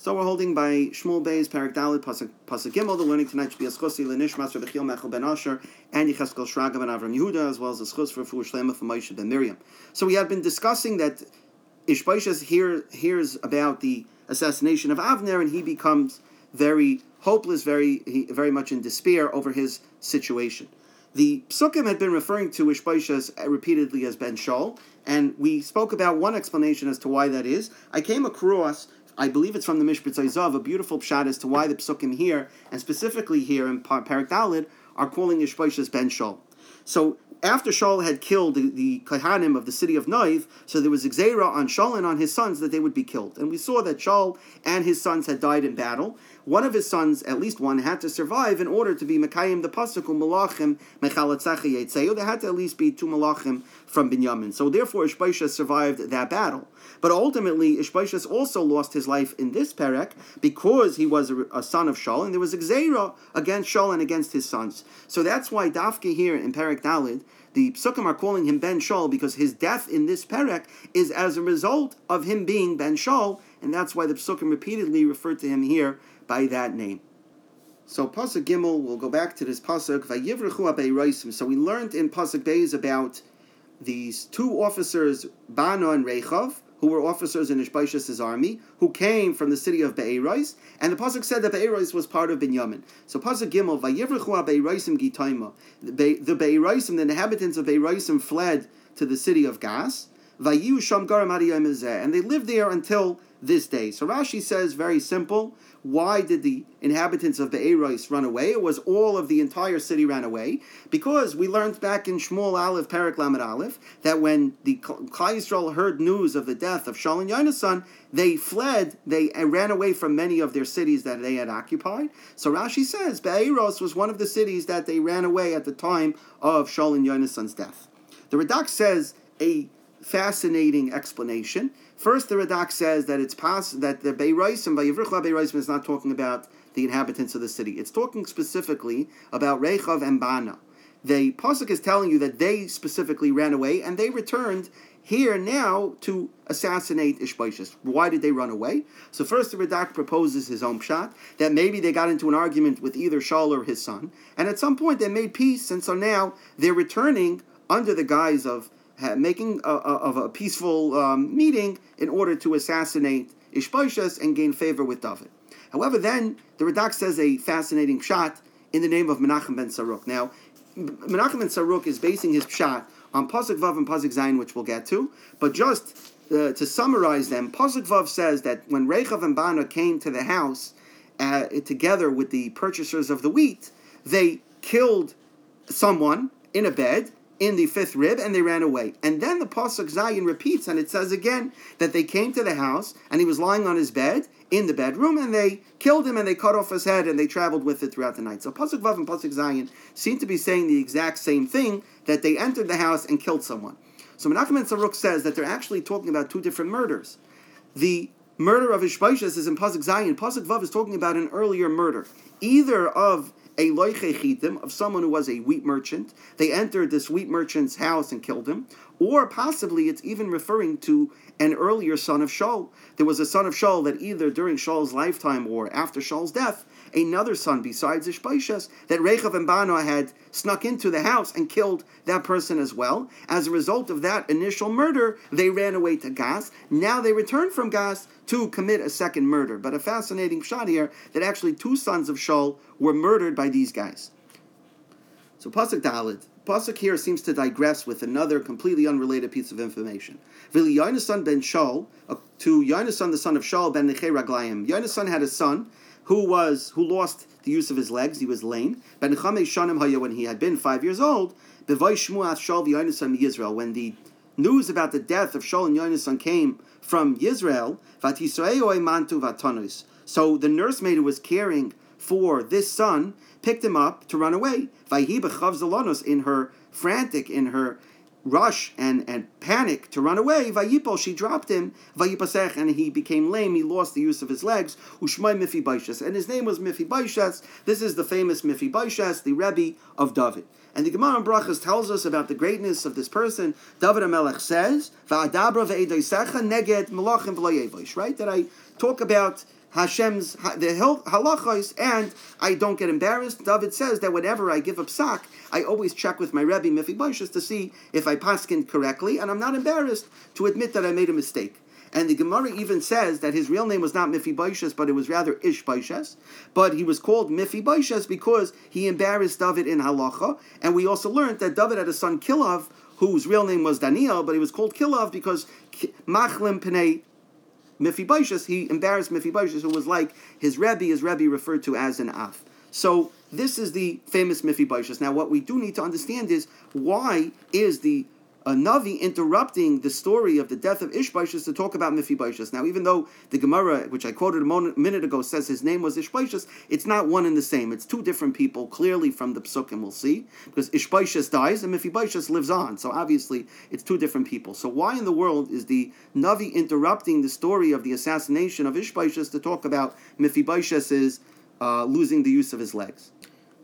So we're holding by Shmuel Beis, Parak Dalit, Pasuk, Gimel. The learning tonight should be a schusi lenishmas for Bechiel Mechel ben Asher and Yecheskel Shraga ben Avram Yehuda, as well as a schus for Fu Shlema for Moshe ben Miriam. So we have been discussing that Ishbaishas hear, hears about the assassination of Avner, and he becomes very hopeless, very he, very much in despair over his situation. The psukim had been referring to Ishbaishas uh, repeatedly as Ben Shaul, and we spoke about one explanation as to why that is. I came across I believe it's from the Mishpat Zav, a beautiful pshat as to why the psukim here, and specifically here in Parak Dalid, are calling Ishbaishas Ben Shaul. So after Shaul had killed the, the of the city of Noiv, so there was Xera on Shaul and on his sons that they would be killed. And we saw that Shaul and his sons had died in battle. One of his sons, at least one, had to survive in order to be Mekayim the Pasuk Malachim Mechalatzachi There had to at least be two Malachim from Binyamin. So therefore Ishbaisha survived that battle. But ultimately, Ishbaishas also lost his life in this perek because he was a, a son of Shaul, and there was Xera against Shaul and against his sons. So that's why Dafke here in Perek Dalid, the Psukim are calling him Ben Shaul because his death in this perek is as a result of him being Ben Shaul, and that's why the Psukim repeatedly refer to him here by that name. So pasuk Gimel, we'll go back to this pasuk. Vayivrechu So we learned in pasuk Beis about these two officers, Bana and Rechav, who were officers in Ishbaishas' army, who came from the city of Be'erais, and the pasuk said that Be'erais was part of Binyamin. So pasuk Gimel, Vayivrechu Be'eraisim Gitaima. The Be'eraisim, the inhabitants of Be'eraisim, fled to the city of Gas. Vayu Sham Garam and they lived there until this day. So Rashi says very simple. Why did the inhabitants of Be'eros run away? It was all of the entire city ran away because we learned back in Shmuel Aleph, Perak Lamed Aleph, that when the Klal Yisrael heard news of the death of Shaul and Yonasan, they fled, they uh, ran away from many of their cities that they had occupied. So Rashi says Be'eros was one of the cities that they ran away at the time of Shaul and Yonasan's death. The Radak says a fascinating explanation. First, the Radak says that it's possible that the Beiraisim, Vayivrichla Beiraisim is not talking about the inhabitants of the city. It's talking specifically about Rechav and Bana. The Pasuk is telling you that they specifically ran away and they returned here now to assassinate Ishbaishas. Why did they run away? So first the Radak proposes his own pshat, that maybe they got into an argument with either Shaul or his son, and at some point they made peace, and so now they're returning under the guise of making a, a, of a peaceful um, meeting in order to assassinate Ishbosheth and gain favor with David. However, then the Radak says a fascinating pshat in the name of Menachem ben Saruk. Now, Menachem ben Saruk is basing his pshat on Pasuk Vav and Pasuk Zayin, which we'll get to. But just uh, to summarize them, Pasuk Vav says that when Rechav and Bana came to the house uh, together with the purchasers of the wheat, they killed someone in a bed in the fifth rib and they ran away. And then the Pasuk Zayin repeats and it says again that they came to the house and he was lying on his bed in the bedroom and they killed him and they cut off his head and they traveled with it throughout the night. So Pasuk Vav and Pasuk Zayin seem to be saying the exact same thing that they entered the house and killed someone. So Menachem ben Saruk says that they're actually talking about two different murders. The murder of Ishbaishas is in Pasuk Zayin. Pasuk Vav is talking about an earlier murder, either of a loiche of someone who was a wheat merchant. They entered this wheat merchant's house and killed him. Or possibly it's even referring to an earlier son of Shaul. There was a son of Shaul that either during Shaul's lifetime or after Shaul's death, another son besides Ishbaishas, that Rechav and Bana had snuck into the house and killed that person as well. As a result of that initial murder, they ran away to Gas. Now they return from Gas to commit a second murder. But a fascinating pshat here that actually two sons of Shaul were murdered by these guys. So Pasuk Dalit, Pasuk here seems to digress with another completely unrelated piece of information. Vili Yonasan ben Shaul, uh, to Yonasan the son of Shaul ben Nechei Raglayim. Yonasan had a son who was who lost the use of his legs. He was lame. Ben Chamei Shanim Haya when he had been five years old. Bevay Shmuat Shaul Yonasan Israel. When the news about the death of Shaul and Yonasan came from Israel, Mantu Vatanos. So the nursemaid who was caring for this son picked him up to run away. In her frantic, in her rush and, and panic to run away, Vayipol, she dropped him, Vayipasech, and he became lame, he lost the use of his legs, Ushmai Mephibosheth, and his name was Mephibosheth. This is the famous Mephibosheth, the Rebbe of David. And the Gemara in Brachas tells us about the greatness of this person. David HaMelech says, Va'adabra ve'edaisecha neged melachim v'loyevosh, right? That I talk about Hashem's the halachos, and I don't get embarrassed. David says that whenever I give a psak, I always check with my Rebbe Mephibosheth to see if I paskin correctly, and I'm not embarrassed to admit that I made a mistake. And the Gemara even says that his real name was not Mephibosheth, but it was rather Ishbosheth. But he was called Mephibosheth because he embarrassed David in halacha. And we also learned that David had a son Kilav, whose real name was Daniel, but he was called Kilav because Machlim Pnei Mephibosheth, he embarrassed Mephibosheth, who was like his Rebbe, his Rebbe referred to as an Af. So this is the famous Mephibosheth. Now, what we do need to understand is why is the a Navi interrupting the story of the death of Ishbaishas to talk about Mephibosheth. Now, even though the Gemara, which I quoted a minute ago, says his name was Ishbaishas, it's not one and the same. It's two different people, clearly from the Psukim, we'll see, because Ishbaishas dies and Mephibosheth lives on. So obviously, it's two different people. So why in the world is the Navi interrupting the story of the assassination of Ishbaishas to talk about Mephibosheth's uh, losing the use of his legs?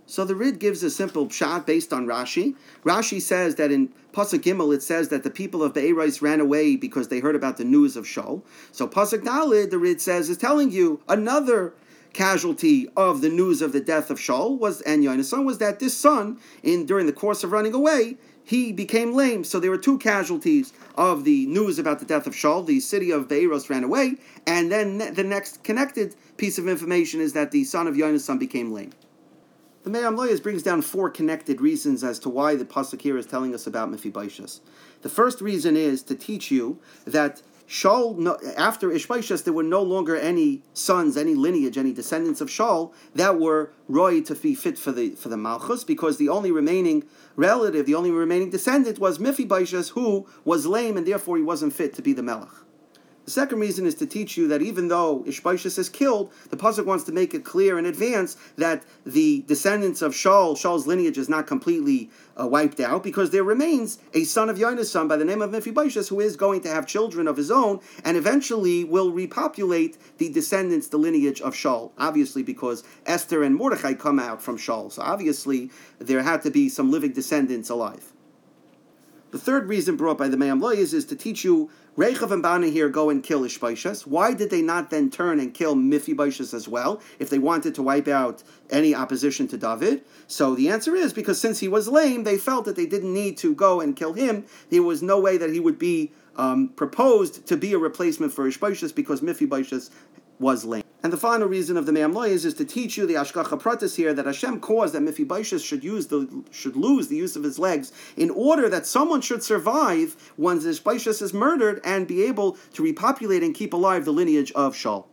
So the Rid gives a simple pshat based on Rashi. Rashi says that in Pasuk Gimel it says that the people of Be'eris ran away because they heard about the news of Shaul. So Pasuk Dalid, the Rid says, is telling you another casualty of the news of the death of Shaul was and Yonasan was that this son, in during the course of running away, he became lame. So there were two casualties of the news about the death of Shaul. The city of Be'eros ran away, and then the next connected piece of information is that the son of Yonasan became lame. The Me'am Loyas brings down four connected reasons as to why the pasuk here is telling us about Mephibosheth. The first reason is to teach you that Shaul, after Ishbaishas, there were no longer any sons, any lineage, any descendants of Shaul that were roy to be fit for the for the Malchus, because the only remaining relative, the only remaining descendant was Mephibosheth, who was lame and therefore he wasn't fit to be the Melech. The second reason is to teach you that even though Ishbaishas is killed, the pasuk wants to make it clear in advance that the descendants of Shaul, Shaul's lineage, is not completely uh, wiped out because there remains a son of son by the name of Mephibosheth who is going to have children of his own and eventually will repopulate the descendants, the lineage of Shaul. Obviously, because Esther and Mordechai come out from Shaul, so obviously there had to be some living descendants alive. The third reason brought by the Me'am Loyas is to teach you Rechav and Bana here go and kill Ishbaishas. Why did they not then turn and kill Mephibosheth as well if they wanted to wipe out any opposition to David? So the answer is because since he was lame, they felt that they didn't need to go and kill him. There was no way that he would be um, proposed to be a replacement for Ishbaishas because Mephibosheth was lame. And the final reason of the Me'am is, is to teach you the Hashgacha Pratis here that Hashem caused that Mephibosheth should use the should lose the use of his legs in order that someone should survive when Mephibosheth is murdered and be able to repopulate and keep alive the lineage of Shaul.